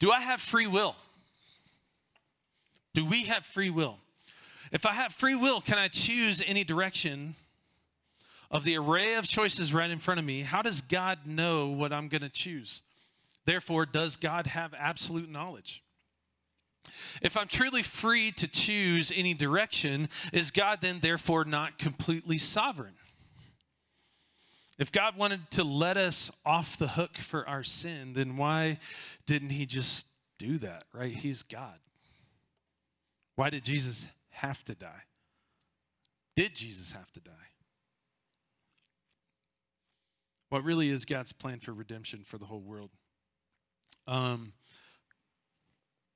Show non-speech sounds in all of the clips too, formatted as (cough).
Do I have free will? Do we have free will? If I have free will, can I choose any direction of the array of choices right in front of me? How does God know what I'm going to choose? Therefore, does God have absolute knowledge? If I'm truly free to choose any direction, is God then therefore not completely sovereign? If God wanted to let us off the hook for our sin, then why didn't He just do that, right? He's God. Why did Jesus have to die? Did Jesus have to die? What really is God's plan for redemption for the whole world? Um,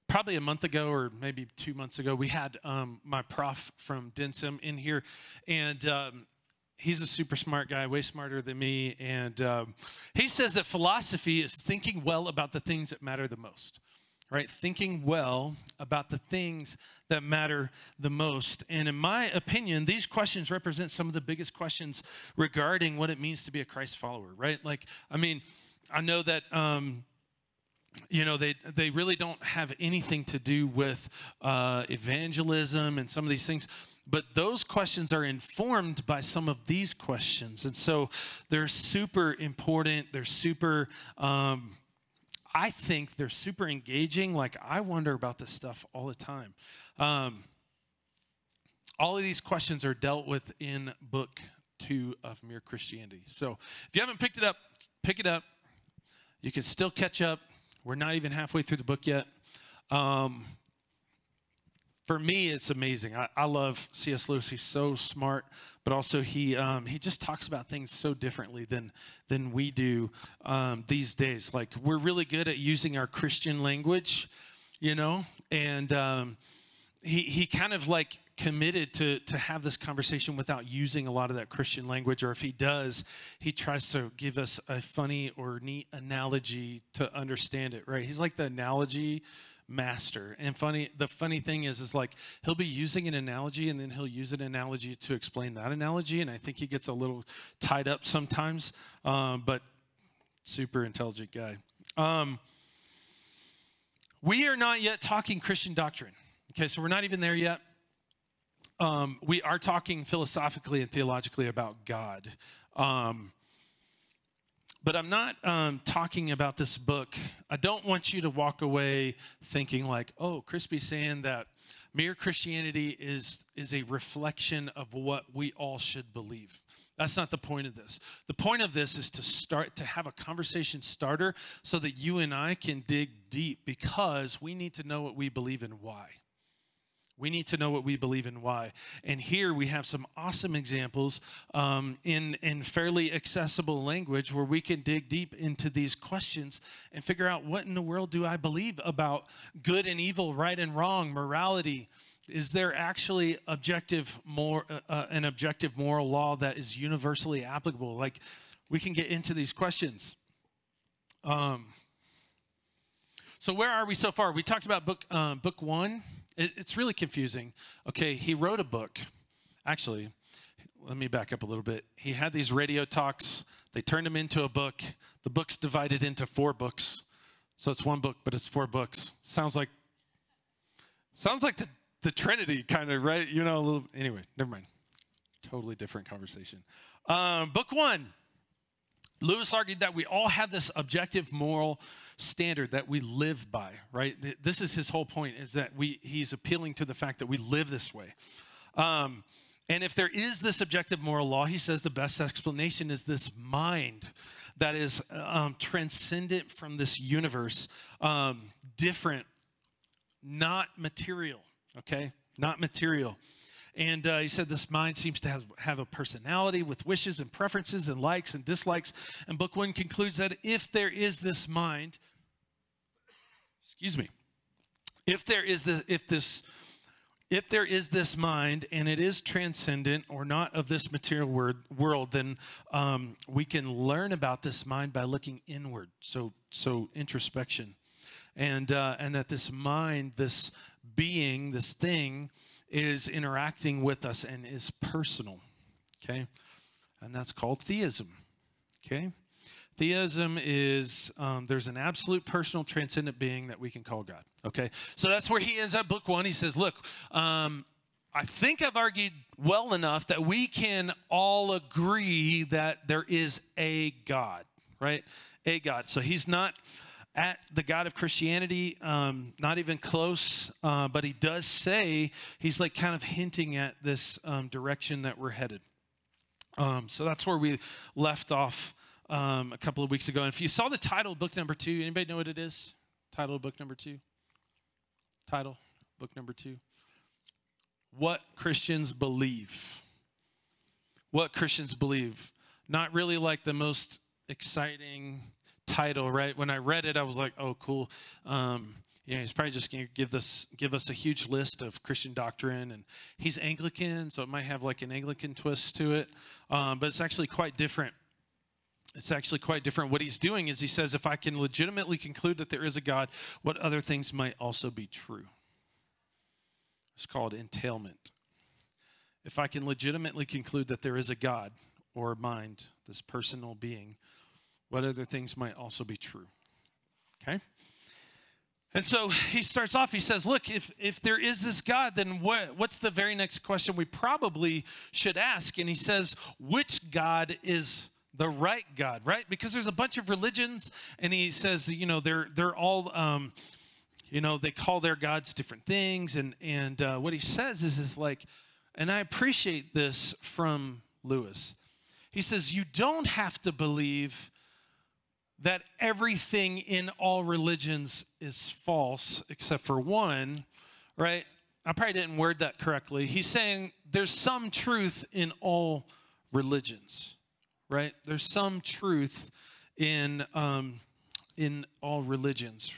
probably a month ago or maybe two months ago, we had um, my prof from DenSim in here, and um, he's a super smart guy, way smarter than me. And um, he says that philosophy is thinking well about the things that matter the most, right? Thinking well about the things that matter the most. And in my opinion, these questions represent some of the biggest questions regarding what it means to be a Christ follower, right? Like, I mean, I know that. Um, you know they they really don't have anything to do with uh, evangelism and some of these things but those questions are informed by some of these questions. And so they're super important. They're super um, i think they're super engaging. Like i wonder about this stuff all the time. Um, all of these questions are dealt with in book two of mere christianity. So if you haven't picked it up pick it up. You can still catch up. We're not even halfway through the book yet. Um, for me, it's amazing. I, I, love C.S. Lewis. He's so smart, but also he um, he just talks about things so differently than than we do um, these days. Like we're really good at using our Christian language, you know, and um, he he kind of like committed to to have this conversation without using a lot of that Christian language, or if he does, he tries to give us a funny or neat analogy to understand it. Right? He's like the analogy master. And funny, the funny thing is, is like he'll be using an analogy and then he'll use an analogy to explain that analogy. And I think he gets a little tied up sometimes, um, but super intelligent guy. Um, we are not yet talking Christian doctrine. Okay, so we're not even there yet. Um, we are talking philosophically and theologically about God. Um, but I'm not um, talking about this book. I don't want you to walk away thinking like, oh, Crispy's saying that mere Christianity is, is a reflection of what we all should believe. That's not the point of this. The point of this is to start to have a conversation starter so that you and I can dig deep because we need to know what we believe and why. We need to know what we believe and why. And here we have some awesome examples um, in, in fairly accessible language where we can dig deep into these questions and figure out what in the world do I believe about good and evil, right and wrong, morality. Is there actually objective more uh, uh an objective moral law that is universally applicable? Like we can get into these questions. Um, so where are we so far? We talked about book uh, book one it, it's really confusing. Okay, he wrote a book. Actually, let me back up a little bit. He had these radio talks. They turned them into a book. The book's divided into four books. So it's one book, but it's four books. Sounds like sounds like the, the Trinity kind of, right? You know, a little anyway, never mind. Totally different conversation. Um, book one. Lewis argued that we all have this objective moral standard that we live by, right? This is his whole point is that we he's appealing to the fact that we live this way. Um, and if there is this objective moral law, he says the best explanation is this mind that is um, transcendent from this universe, um, different, not material, okay? Not material. And uh, he said this mind seems to have, have a personality with wishes and preferences and likes and dislikes. And book one concludes that if there is this mind, excuse me, if there is this, if this, if there is this mind and it is transcendent or not of this material word, world, then um, we can learn about this mind by looking inward. So, so introspection, and uh, and that this mind, this being, this thing is interacting with us and is personal. Okay? And that's called theism. Okay? Theism is um, there's an absolute personal transcendent being that we can call God. Okay, so that's where he ends up book one. He says, "Look, um, I think I've argued well enough that we can all agree that there is a God, right? A God. So he's not at the God of Christianity, um, not even close, uh, but he does say, he's like kind of hinting at this um, direction that we're headed. Um, so that's where we left off um, a couple of weeks ago. And if you saw the title, book number two, anybody know what it is? Title of book number two? Title, book number two. What Christians believe. What Christians believe. Not really like the most exciting title, right? When I read it, I was like, oh, cool. Um, you know, he's probably just going to give us give us a huge list of Christian doctrine, and he's Anglican, so it might have like an Anglican twist to it, um, but it's actually quite different. It's actually quite different. What he's doing is he says, if I can legitimately conclude that there is a God, what other things might also be true? It's called entailment. If I can legitimately conclude that there is a God or mind, this personal being, what other things might also be true? Okay? And so he starts off, he says, Look, if, if there is this God, then what, what's the very next question we probably should ask? And he says, Which God is the right God, right? Because there's a bunch of religions, and he says, you know, they're they're all, um, you know, they call their gods different things, and and uh, what he says is is like, and I appreciate this from Lewis. He says you don't have to believe that everything in all religions is false except for one, right? I probably didn't word that correctly. He's saying there's some truth in all religions right? There's some truth in um, in all religions,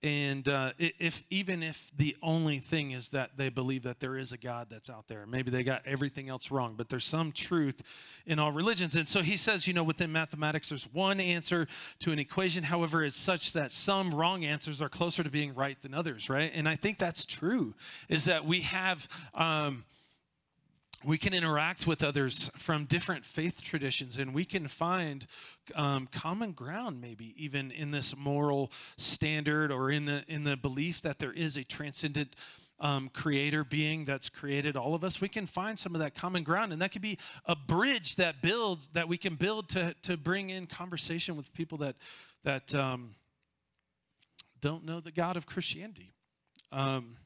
and uh, if even if the only thing is that they believe that there is a God that's out there, maybe they got everything else wrong, but there's some truth in all religions. And so he says, you know, within mathematics, there's one answer to an equation. However, it's such that some wrong answers are closer to being right than others, right? And I think that's true. Is that we have. Um, we can interact with others from different faith traditions and we can find um, common ground maybe even in this moral standard or in the in the belief that there is a transcendent um, creator being that's created all of us. We can find some of that common ground and that could be a bridge that builds that we can build to to bring in conversation with people that that um, don't know the god of christianity. Um,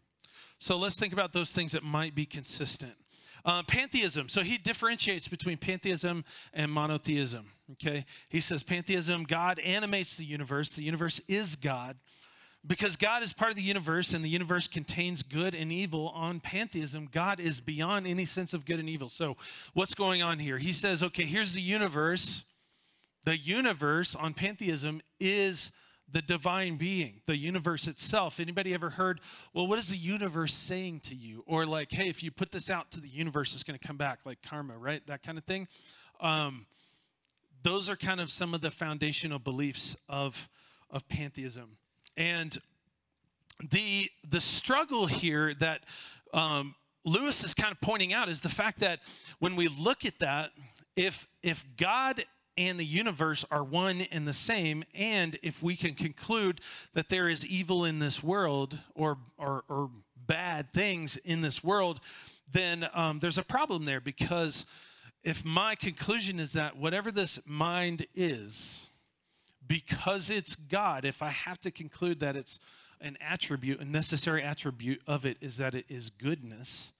so let's think about those things that might be consistent uh, pantheism. So he differentiates between pantheism and monotheism. Okay. He says pantheism, God animates the universe. The universe is God. Because God is part of the universe and the universe contains good and evil on pantheism, God is beyond any sense of good and evil. So, what's going on here? He says, okay, here's the universe. The universe on pantheism is the divine being, the universe itself. Anybody ever heard, well, what is the universe saying to you? Or like, hey, if you put this out to the universe, it's going to come back, like karma, right? That kind of thing. Um, those are kind of some of the foundational beliefs of, of pantheism. And the, the struggle here that um, Lewis is kind of pointing out is the fact that when we look at that, if, if God and the universe are one and the same. And if we can conclude that there is evil in this world or, or, or bad things in this world, then um, there's a problem there because if my conclusion is that whatever this mind is, because it's God, if I have to conclude that it's an attribute, a necessary attribute of it is that it is goodness,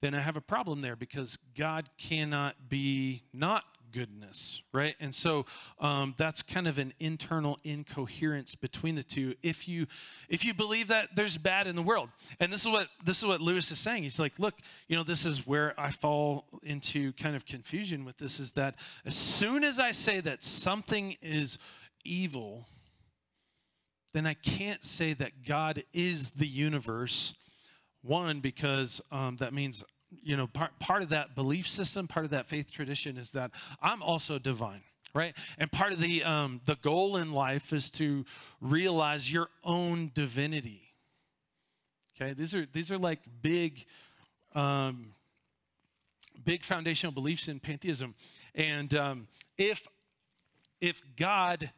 then I have a problem there because God cannot be not goodness, right? And so um, that's kind of an internal incoherence between the two. If you if you believe that there's bad in the world, and this is what this is what Lewis is saying. He's like, look, you know, this is where I fall into kind of confusion with this. Is that as soon as I say that something is evil, then I can't say that God is the universe. One, because um, that means you know, part, part of that belief system, part of that faith tradition is that I'm also divine right? And part of the um, the goal in life is to realize your own divinity. Okay these are these are like big um, big foundational beliefs in pantheism. And um, if if God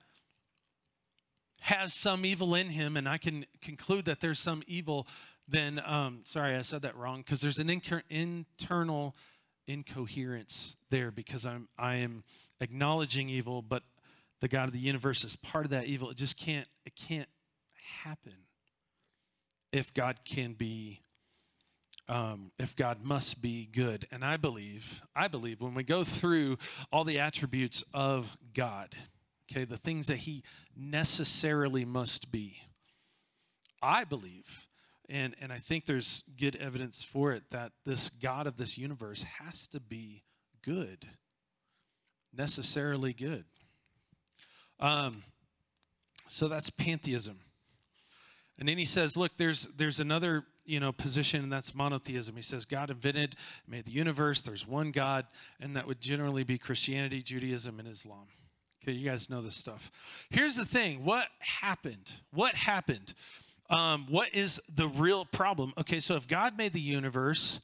has some evil in him, and I can conclude that there's some evil, then, um, sorry, I said that wrong, because there's an inter- internal incoherence there because I'm, I am acknowledging evil, but the God of the universe is part of that evil. It just can't, it can't happen if God can be um, if God must be good. And I believe, I believe when we go through all the attributes of God, okay, the things that He necessarily must be, I believe, and, and I think there's good evidence for it, that this God of this universe has to be good, necessarily good. Um, so that's pantheism. And then he says, look, there's there's another you know position, and that's monotheism. He says God invented, made the universe. There's one God, and that would generally be Christianity, Judaism, and Islam. Okay, you guys know this stuff. Here's the thing: what happened? What happened? Um, what is the real problem? Okay, so if God made the universe,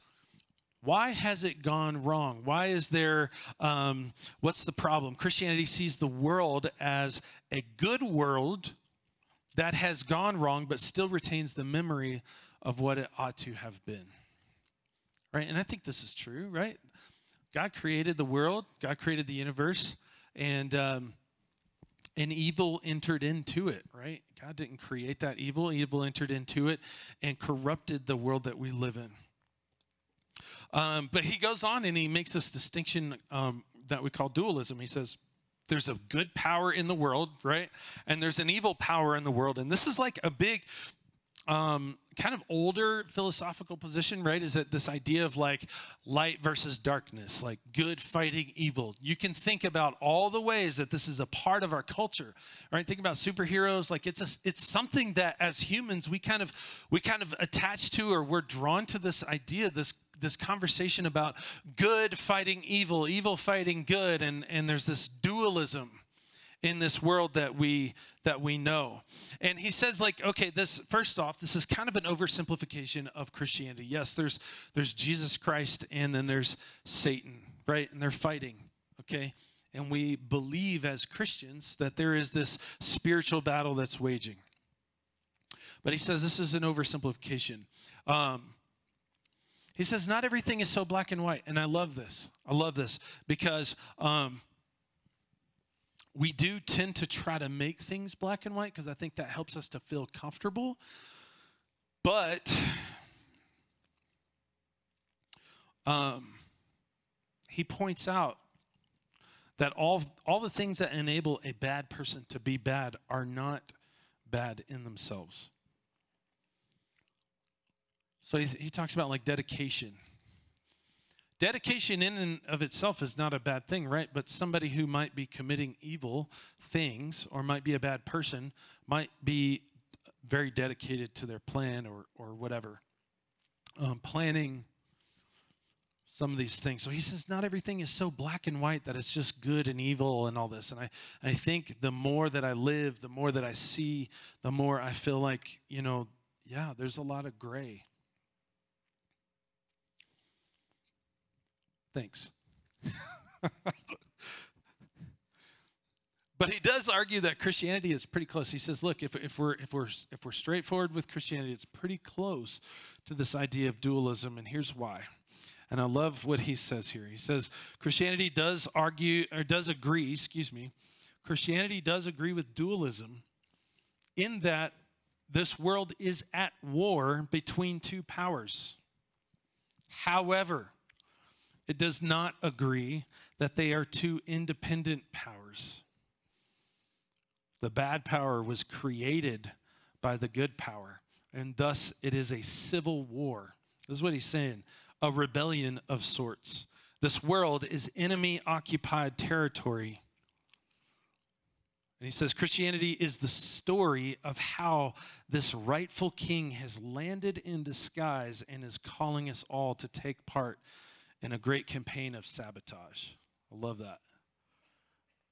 why has it gone wrong? Why is there, um, what's the problem? Christianity sees the world as a good world that has gone wrong, but still retains the memory of what it ought to have been. Right? And I think this is true, right? God created the world, God created the universe, and um, and evil entered into it, right? God didn't create that evil, evil entered into it and corrupted the world that we live in. Um, but he goes on and he makes this distinction um, that we call dualism. He says, there's a good power in the world, right? And there's an evil power in the world. And this is like a big, um, kind of older philosophical position, right? Is that this idea of like light versus darkness, like good fighting evil. You can think about all the ways that this is a part of our culture, right? Think about superheroes, like it's a, it's something that as humans we kind of we kind of attach to or we're drawn to this idea, this this conversation about good fighting evil, evil fighting good, and, and there's this dualism in this world that we that we know. And he says like okay this first off this is kind of an oversimplification of Christianity. Yes, there's there's Jesus Christ and then there's Satan, right? And they're fighting, okay? And we believe as Christians that there is this spiritual battle that's waging. But he says this is an oversimplification. Um, he says, not everything is so black and white. And I love this. I love this because um, we do tend to try to make things black and white because I think that helps us to feel comfortable. But um, he points out that all, all the things that enable a bad person to be bad are not bad in themselves. So he, he talks about like dedication. Dedication in and of itself is not a bad thing, right? But somebody who might be committing evil things or might be a bad person might be very dedicated to their plan or, or whatever. Um, planning some of these things. So he says, not everything is so black and white that it's just good and evil and all this. And I, I think the more that I live, the more that I see, the more I feel like, you know, yeah, there's a lot of gray. Thanks. (laughs) but he does argue that Christianity is pretty close. He says, look, if, if, we're, if, we're, if we're straightforward with Christianity, it's pretty close to this idea of dualism, and here's why. And I love what he says here. He says, Christianity does argue, or does agree, excuse me, Christianity does agree with dualism in that this world is at war between two powers. However, it does not agree that they are two independent powers. The bad power was created by the good power, and thus it is a civil war. This is what he's saying a rebellion of sorts. This world is enemy occupied territory. And he says Christianity is the story of how this rightful king has landed in disguise and is calling us all to take part in a great campaign of sabotage. I love that.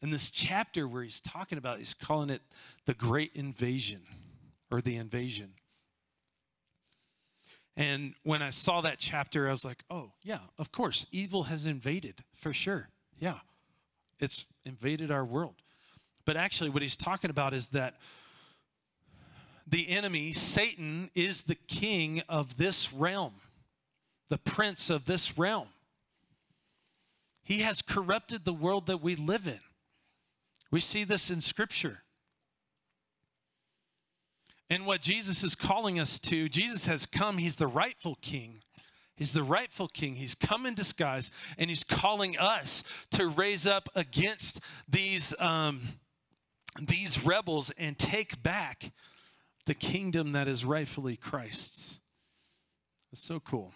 In this chapter where he's talking about, he's calling it the Great Invasion or the Invasion. And when I saw that chapter, I was like, oh, yeah, of course. Evil has invaded for sure. Yeah, it's invaded our world. But actually, what he's talking about is that the enemy, Satan, is the king of this realm, the prince of this realm. He has corrupted the world that we live in. We see this in Scripture. And what Jesus is calling us to, Jesus has come, he's the rightful king. He's the rightful king. He's come in disguise, and he's calling us to raise up against these, um, these rebels and take back the kingdom that is rightfully Christ's. It's so cool.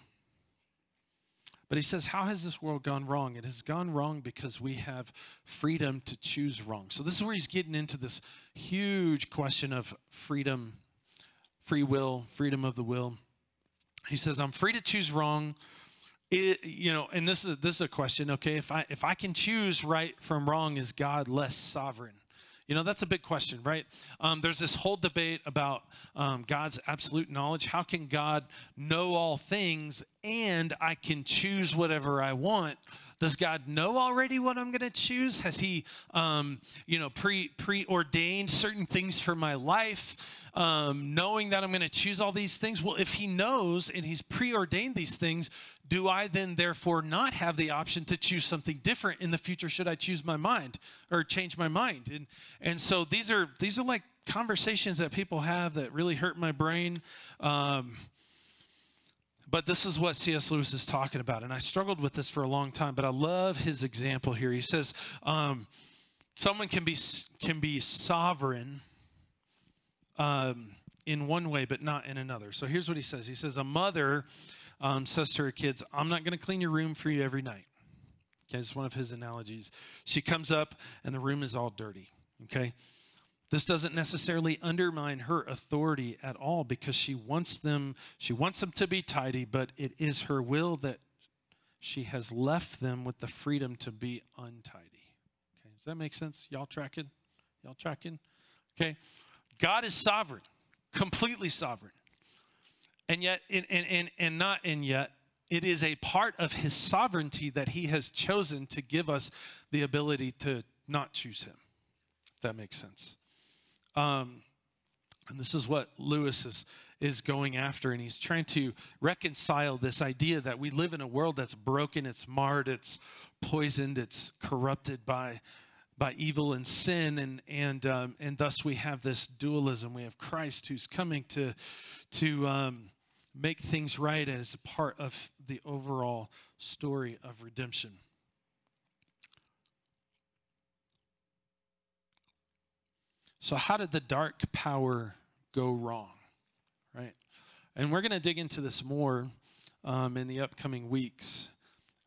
But he says, How has this world gone wrong? It has gone wrong because we have freedom to choose wrong. So, this is where he's getting into this huge question of freedom, free will, freedom of the will. He says, I'm free to choose wrong. It, you know, and this is this is a question. Okay, if I if I can choose right from wrong, is God less sovereign? You know, that's a big question, right? Um, there's this whole debate about um, God's absolute knowledge. How can God know all things and I can choose whatever I want? Does God know already what I'm going to choose? Has He, um, you know, pre preordained certain things for my life? um, knowing that I'm going to choose all these things? Well, if He knows and He's preordained these things, do I then therefore not have the option to choose something different in the future? Should I choose my mind or change my mind? And and so these are these are like conversations that people have that really hurt my brain. Um, but this is what C.S. Lewis is talking about. And I struggled with this for a long time, but I love his example here. He says, um, someone can be, can be sovereign um, in one way, but not in another. So here's what he says He says, A mother um, says to her kids, I'm not going to clean your room for you every night. Okay, it's one of his analogies. She comes up and the room is all dirty. Okay. This doesn't necessarily undermine her authority at all because she wants them she wants them to be tidy, but it is her will that she has left them with the freedom to be untidy. Okay, does that make sense? Y'all tracking? Y'all tracking? Okay. God is sovereign, completely sovereign. And yet, and, and, and not and yet, it is a part of his sovereignty that he has chosen to give us the ability to not choose him. If that makes sense. Um, and this is what Lewis is, is going after, and he's trying to reconcile this idea that we live in a world that's broken, it's marred, it's poisoned, it's corrupted by by evil and sin, and and um, and thus we have this dualism. We have Christ who's coming to to um, make things right as a part of the overall story of redemption. So, how did the dark power go wrong? Right? And we're going to dig into this more um, in the upcoming weeks.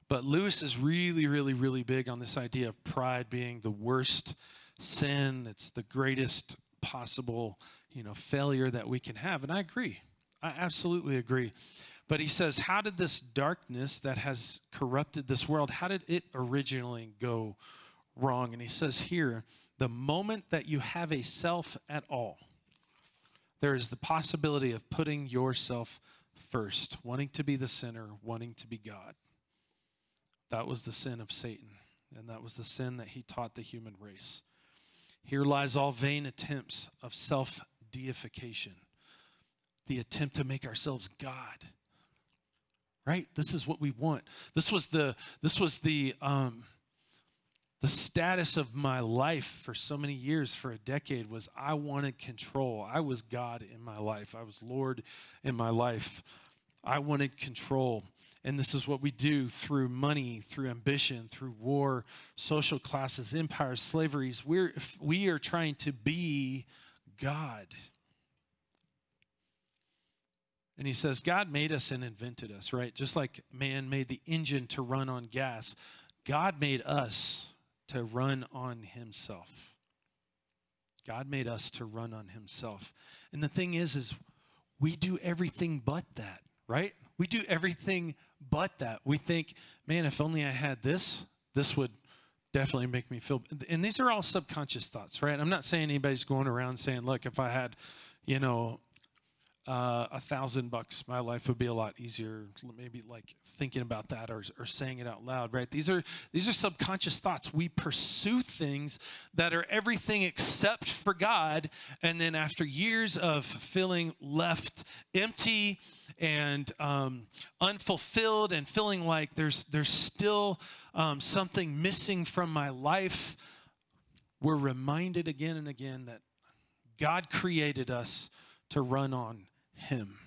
But Lewis is really, really, really big on this idea of pride being the worst sin. It's the greatest possible, you know, failure that we can have. And I agree. I absolutely agree. But he says, how did this darkness that has corrupted this world, how did it originally go wrong? And he says here, the moment that you have a self at all, there is the possibility of putting yourself first, wanting to be the center, wanting to be God. That was the sin of Satan, and that was the sin that he taught the human race. Here lies all vain attempts of self deification, the attempt to make ourselves God. Right? This is what we want. This was the this was the um, the status of my life for so many years for a decade was I wanted control. I was God in my life. I was Lord in my life. I wanted control. And this is what we do through money, through ambition, through war, social classes, empires, slaveries. We're, we are trying to be God. And he says, God made us and invented us, right? Just like man made the engine to run on gas, God made us to run on himself. God made us to run on himself. And the thing is, is we do everything but that, right? We do everything but that. We think, man, if only I had this, this would definitely make me feel. And these are all subconscious thoughts, right? I'm not saying anybody's going around saying, look, if I had, you know, a thousand bucks, my life would be a lot easier. Maybe like thinking about that or, or saying it out loud, right? These are these are subconscious thoughts. We pursue things that are everything except for God, and then after years of feeling left empty and um, unfulfilled, and feeling like there's there's still um, something missing from my life, we're reminded again and again that God created us to run on him.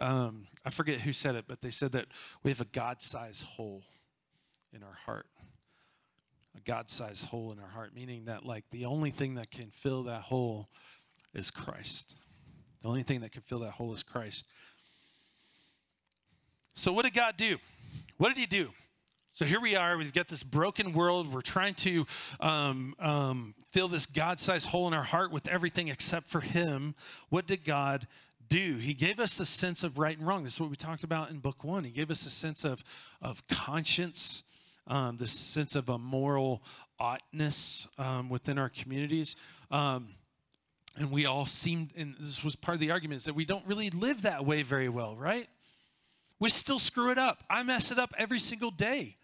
Um, I forget who said it, but they said that we have a God sized hole in our heart. A God sized hole in our heart, meaning that, like, the only thing that can fill that hole is Christ. The only thing that can fill that hole is Christ. So, what did God do? What did He do? So here we are. We've got this broken world. We're trying to um, um, fill this God sized hole in our heart with everything except for Him. What did God do? He gave us the sense of right and wrong. This is what we talked about in book one. He gave us a sense of, of conscience, um, this sense of a moral oughtness um, within our communities. Um, and we all seemed, and this was part of the argument, is that we don't really live that way very well, right? We still screw it up. I mess it up every single day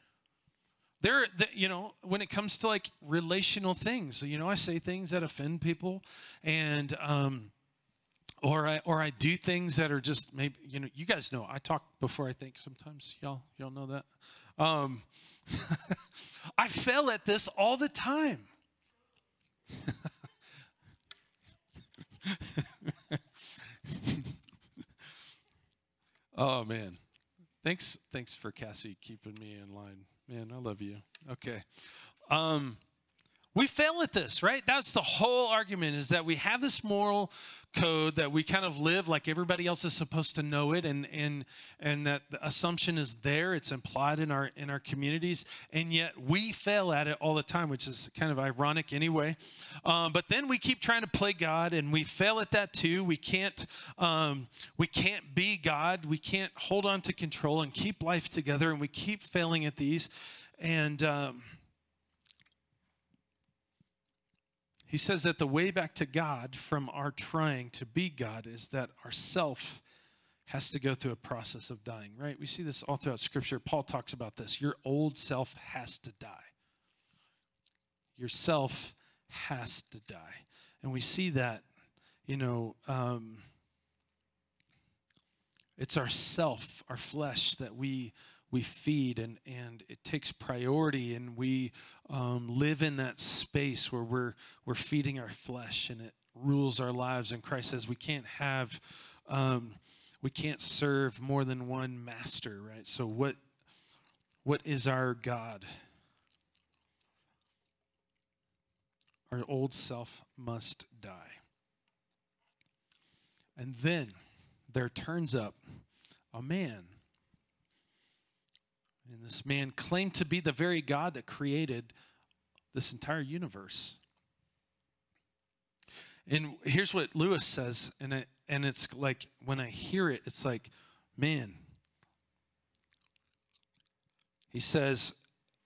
there you know when it comes to like relational things you know i say things that offend people and um or i or i do things that are just maybe you know you guys know i talk before i think sometimes. Y'all y'all know that. Um (laughs) i fail at this all the time. (laughs) Oh man. Thanks thanks for cassie keeping me in line Man, I love you. Okay. Um, we fail at this, right? That's the whole argument is that we have this moral code that we kind of live like everybody else is supposed to know it and and and that the assumption is there it's implied in our in our communities and yet we fail at it all the time which is kind of ironic anyway. Um, but then we keep trying to play god and we fail at that too. We can't um, we can't be god. We can't hold on to control and keep life together and we keep failing at these. And um, He says that the way back to God from our trying to be God is that our self has to go through a process of dying, right? We see this all throughout Scripture. Paul talks about this. Your old self has to die. Your self has to die. And we see that, you know, um, it's our self, our flesh, that we we feed and, and it takes priority and we um, live in that space where we're, we're feeding our flesh and it rules our lives. And christ says we can't have um, we can't serve more than one master right? So what what is our god? Our old self must die. And then there turns up a man and this man claimed to be the very God that created this entire universe. And here's what Lewis says, and it, and it's like when I hear it, it's like, man. He says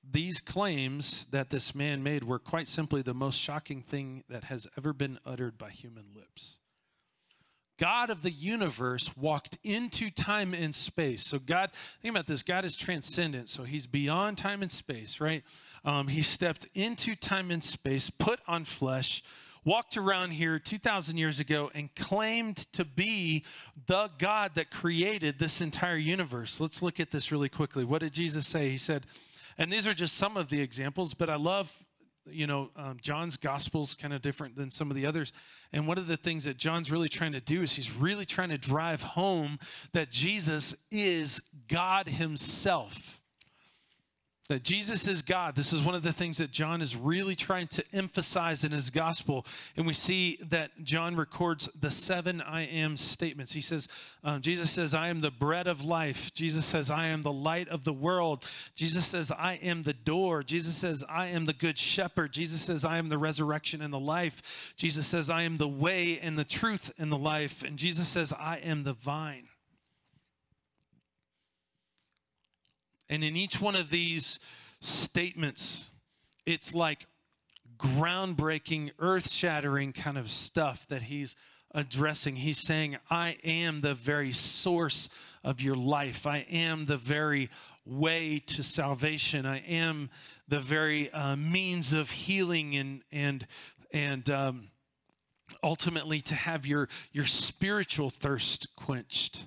these claims that this man made were quite simply the most shocking thing that has ever been uttered by human lips. God of the universe walked into time and space. So, God, think about this God is transcendent, so He's beyond time and space, right? Um, he stepped into time and space, put on flesh, walked around here 2,000 years ago, and claimed to be the God that created this entire universe. Let's look at this really quickly. What did Jesus say? He said, and these are just some of the examples, but I love you know, um, John's gospel's kind of different than some of the others. And one of the things that John's really trying to do is he's really trying to drive home that Jesus is God himself that Jesus is God. This is one of the things that John is really trying to emphasize in his gospel. And we see that John records the seven I am statements. He says, um, Jesus says, I am the bread of life. Jesus says, I am the light of the world. Jesus says, I am the door. Jesus says, I am the good shepherd. Jesus says, I am the resurrection and the life. Jesus says, I am the way and the truth and the life. And Jesus says, I am the vine. And in each one of these statements, it's like groundbreaking, earth shattering kind of stuff that he's addressing. He's saying, I am the very source of your life, I am the very way to salvation, I am the very uh, means of healing and, and, and, um, ultimately to have your, your spiritual thirst quenched.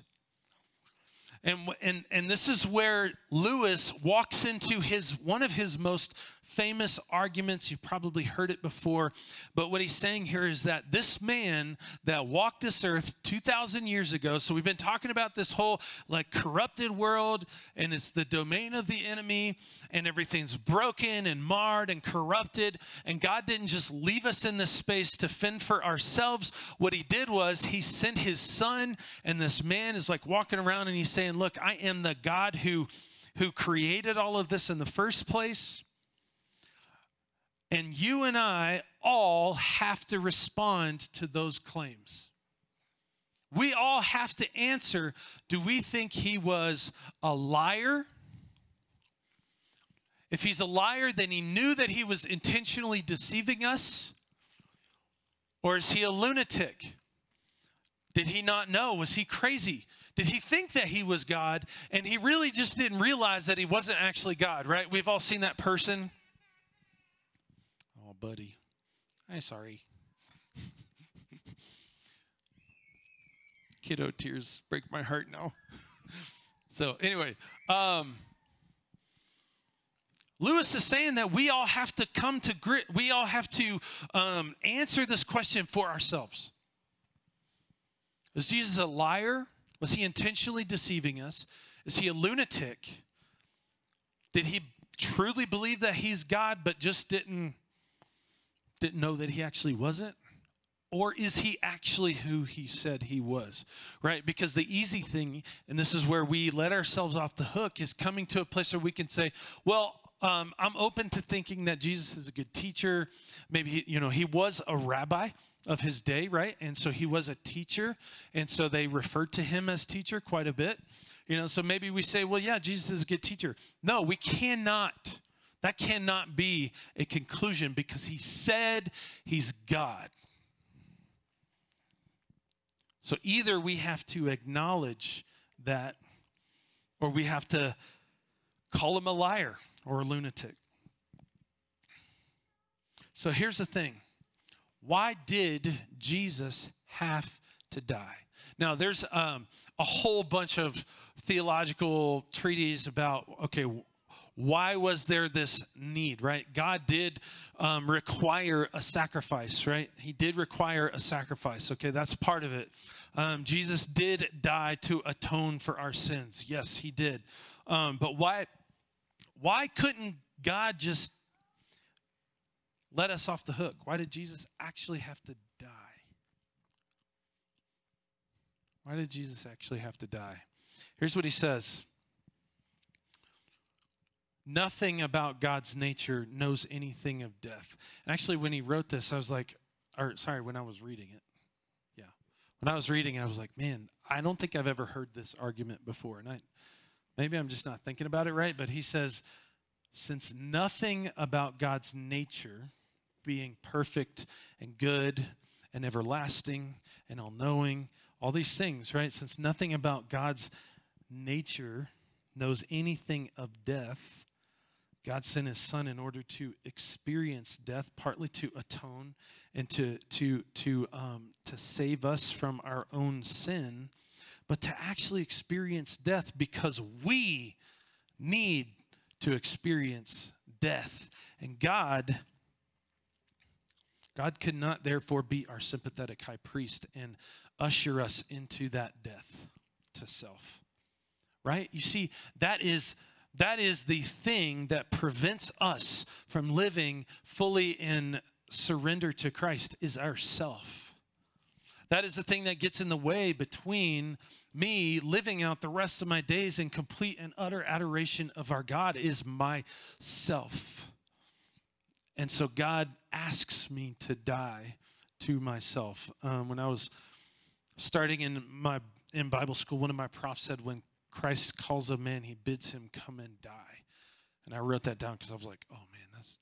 And, and, and this is where Lewis walks into his one of his most famous arguments. You've probably heard it before. But what he's saying here is that this man that walked this earth 2,000 years ago, so we've been talking about this whole like corrupted world, and it's the domain of the enemy, and everything's broken and marred and corrupted. And God didn't just leave us in this space to fend for ourselves. What he did was he sent his son, and this man is like walking around and he's saying, Look, I am the God who who created all of this in the first place. And you and I all have to respond to those claims. We all have to answer do we think he was a liar? If he's a liar, then he knew that he was intentionally deceiving us. Or is he a lunatic? Did he not know? Was he crazy? Did he think that he was God and he really just didn't realize that he wasn't actually God, right? We've all seen that person buddy. I'm sorry. (laughs) Kiddo tears break my heart now. (laughs) so, anyway, um, Lewis is saying that we all have to come to grit, we all have to um, answer this question for ourselves. Was Jesus a liar? Was he intentionally deceiving us? Is he a lunatic? Did he truly believe that he's God but just didn't didn't know that he actually wasn't? Or is he actually who he said he was? Right? Because the easy thing, and this is where we let ourselves off the hook, is coming to a place where we can say, well, um, I'm open to thinking that Jesus is a good teacher. Maybe, you know, he was a rabbi of his day, right? And so he was a teacher. And so they referred to him as teacher quite a bit. You know, so maybe we say, well, yeah, Jesus is a good teacher. No, we cannot that cannot be a conclusion because he said he's God. So either we have to acknowledge that or we have to call him a liar or a lunatic. So here's the thing why did Jesus have to die? Now, there's um, a whole bunch of theological treaties about, okay, why was there this need, right? God did um, require a sacrifice, right? He did require a sacrifice. Okay, that's part of it. Um, Jesus did die to atone for our sins. Yes, he did. Um, but why? Why couldn't God just let us off the hook? Why did Jesus actually have to die? Why did Jesus actually have to die? Here's what he says nothing about God's nature knows anything of death. And actually, when he wrote this, I was like, or sorry, when I was reading it. Yeah. When I was reading it, I was like, man, I don't think I've ever heard this argument before. And I, maybe I'm just not thinking about it right, but he says, since nothing about God's nature, being perfect and good and everlasting and all knowing, all these things, right? Since nothing about God's nature knows anything of death, God sent his son in order to experience death, partly to atone and to, to, to, um, to save us from our own sin, but to actually experience death because we need to experience death. And God, God could not therefore be our sympathetic high priest and usher us into that death to self. Right? You see, that is that is the thing that prevents us from living fully in surrender to Christ is ourself. That is the thing that gets in the way between me living out the rest of my days in complete and utter adoration of our God is myself. And so God asks me to die to myself. Um, when I was starting in my in Bible school, one of my profs said, "When Christ calls a man, he bids him come and die. And I wrote that down because I was like, oh man, that's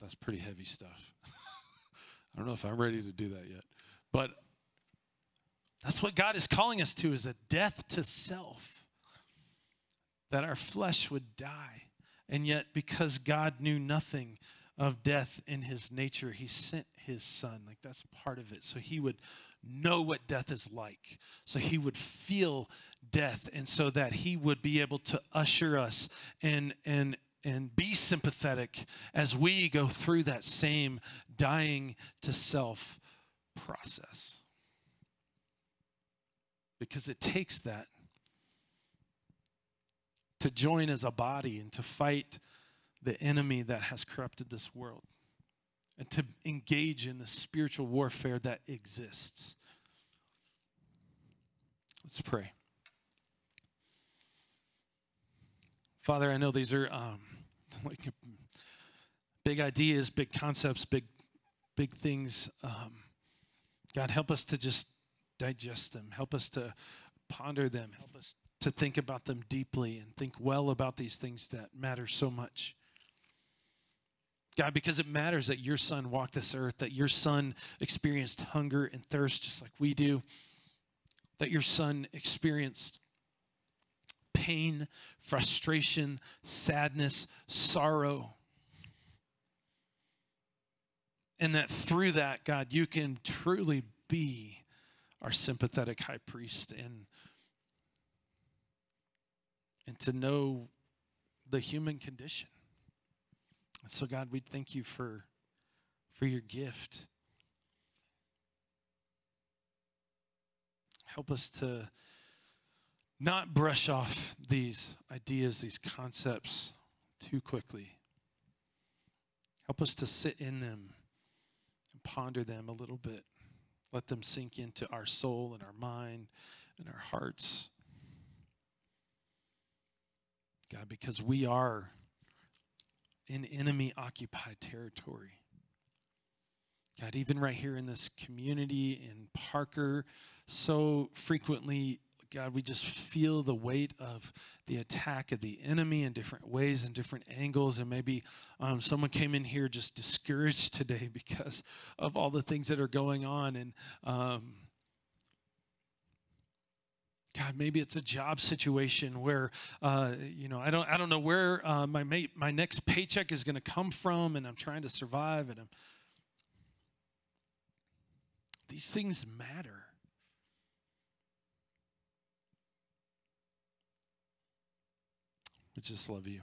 That's pretty heavy stuff. (laughs) I don't know if I'm ready to do that yet. But that's what God is calling us to is a death to self. That our flesh would die. And yet because God knew nothing of death in his nature, he sent his son. Like that's part of it. So he would know what death is like. So he would feel death and so that he would be able to usher us and and and be sympathetic as we go through that same dying to self process. Because it takes that to join as a body and to fight the enemy that has corrupted this world and to engage in the spiritual warfare that exists. Let's pray. Father, I know these are um, like big ideas, big concepts, big, big things. Um, God, help us to just digest them. Help us to ponder them. Help us to think about them deeply and think well about these things that matter so much. God, because it matters that your son walked this earth, that your son experienced hunger and thirst just like we do, that your son experienced pain, frustration, sadness, sorrow. And that through that, God, you can truly be our sympathetic high priest and, and to know the human condition. So, God, we thank you for, for your gift. Help us to not brush off these ideas, these concepts too quickly. Help us to sit in them and ponder them a little bit. Let them sink into our soul and our mind and our hearts. God, because we are in enemy occupied territory. God, even right here in this community in Parker, so frequently, God, we just feel the weight of the attack of the enemy in different ways and different angles. And maybe um, someone came in here just discouraged today (laughs) because of all the things that are going on. And um, God, maybe it's a job situation where, uh, you know, I don't, I don't know where uh, my mate, my next paycheck is going to come from, and I'm trying to survive, and I'm. These things matter. We just love you.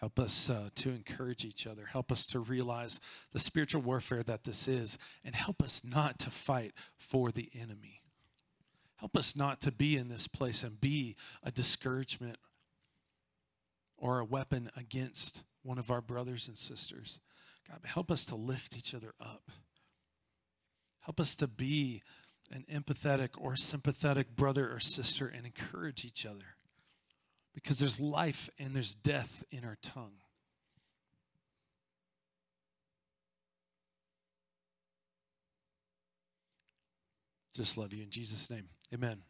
Help us uh, to encourage each other. Help us to realize the spiritual warfare that this is, and help us not to fight for the enemy. Help us not to be in this place and be a discouragement or a weapon against one of our brothers and sisters. God, help us to lift each other up. Help us to be an empathetic or sympathetic brother or sister and encourage each other. Because there's life and there's death in our tongue. Just love you in Jesus' name. Amen.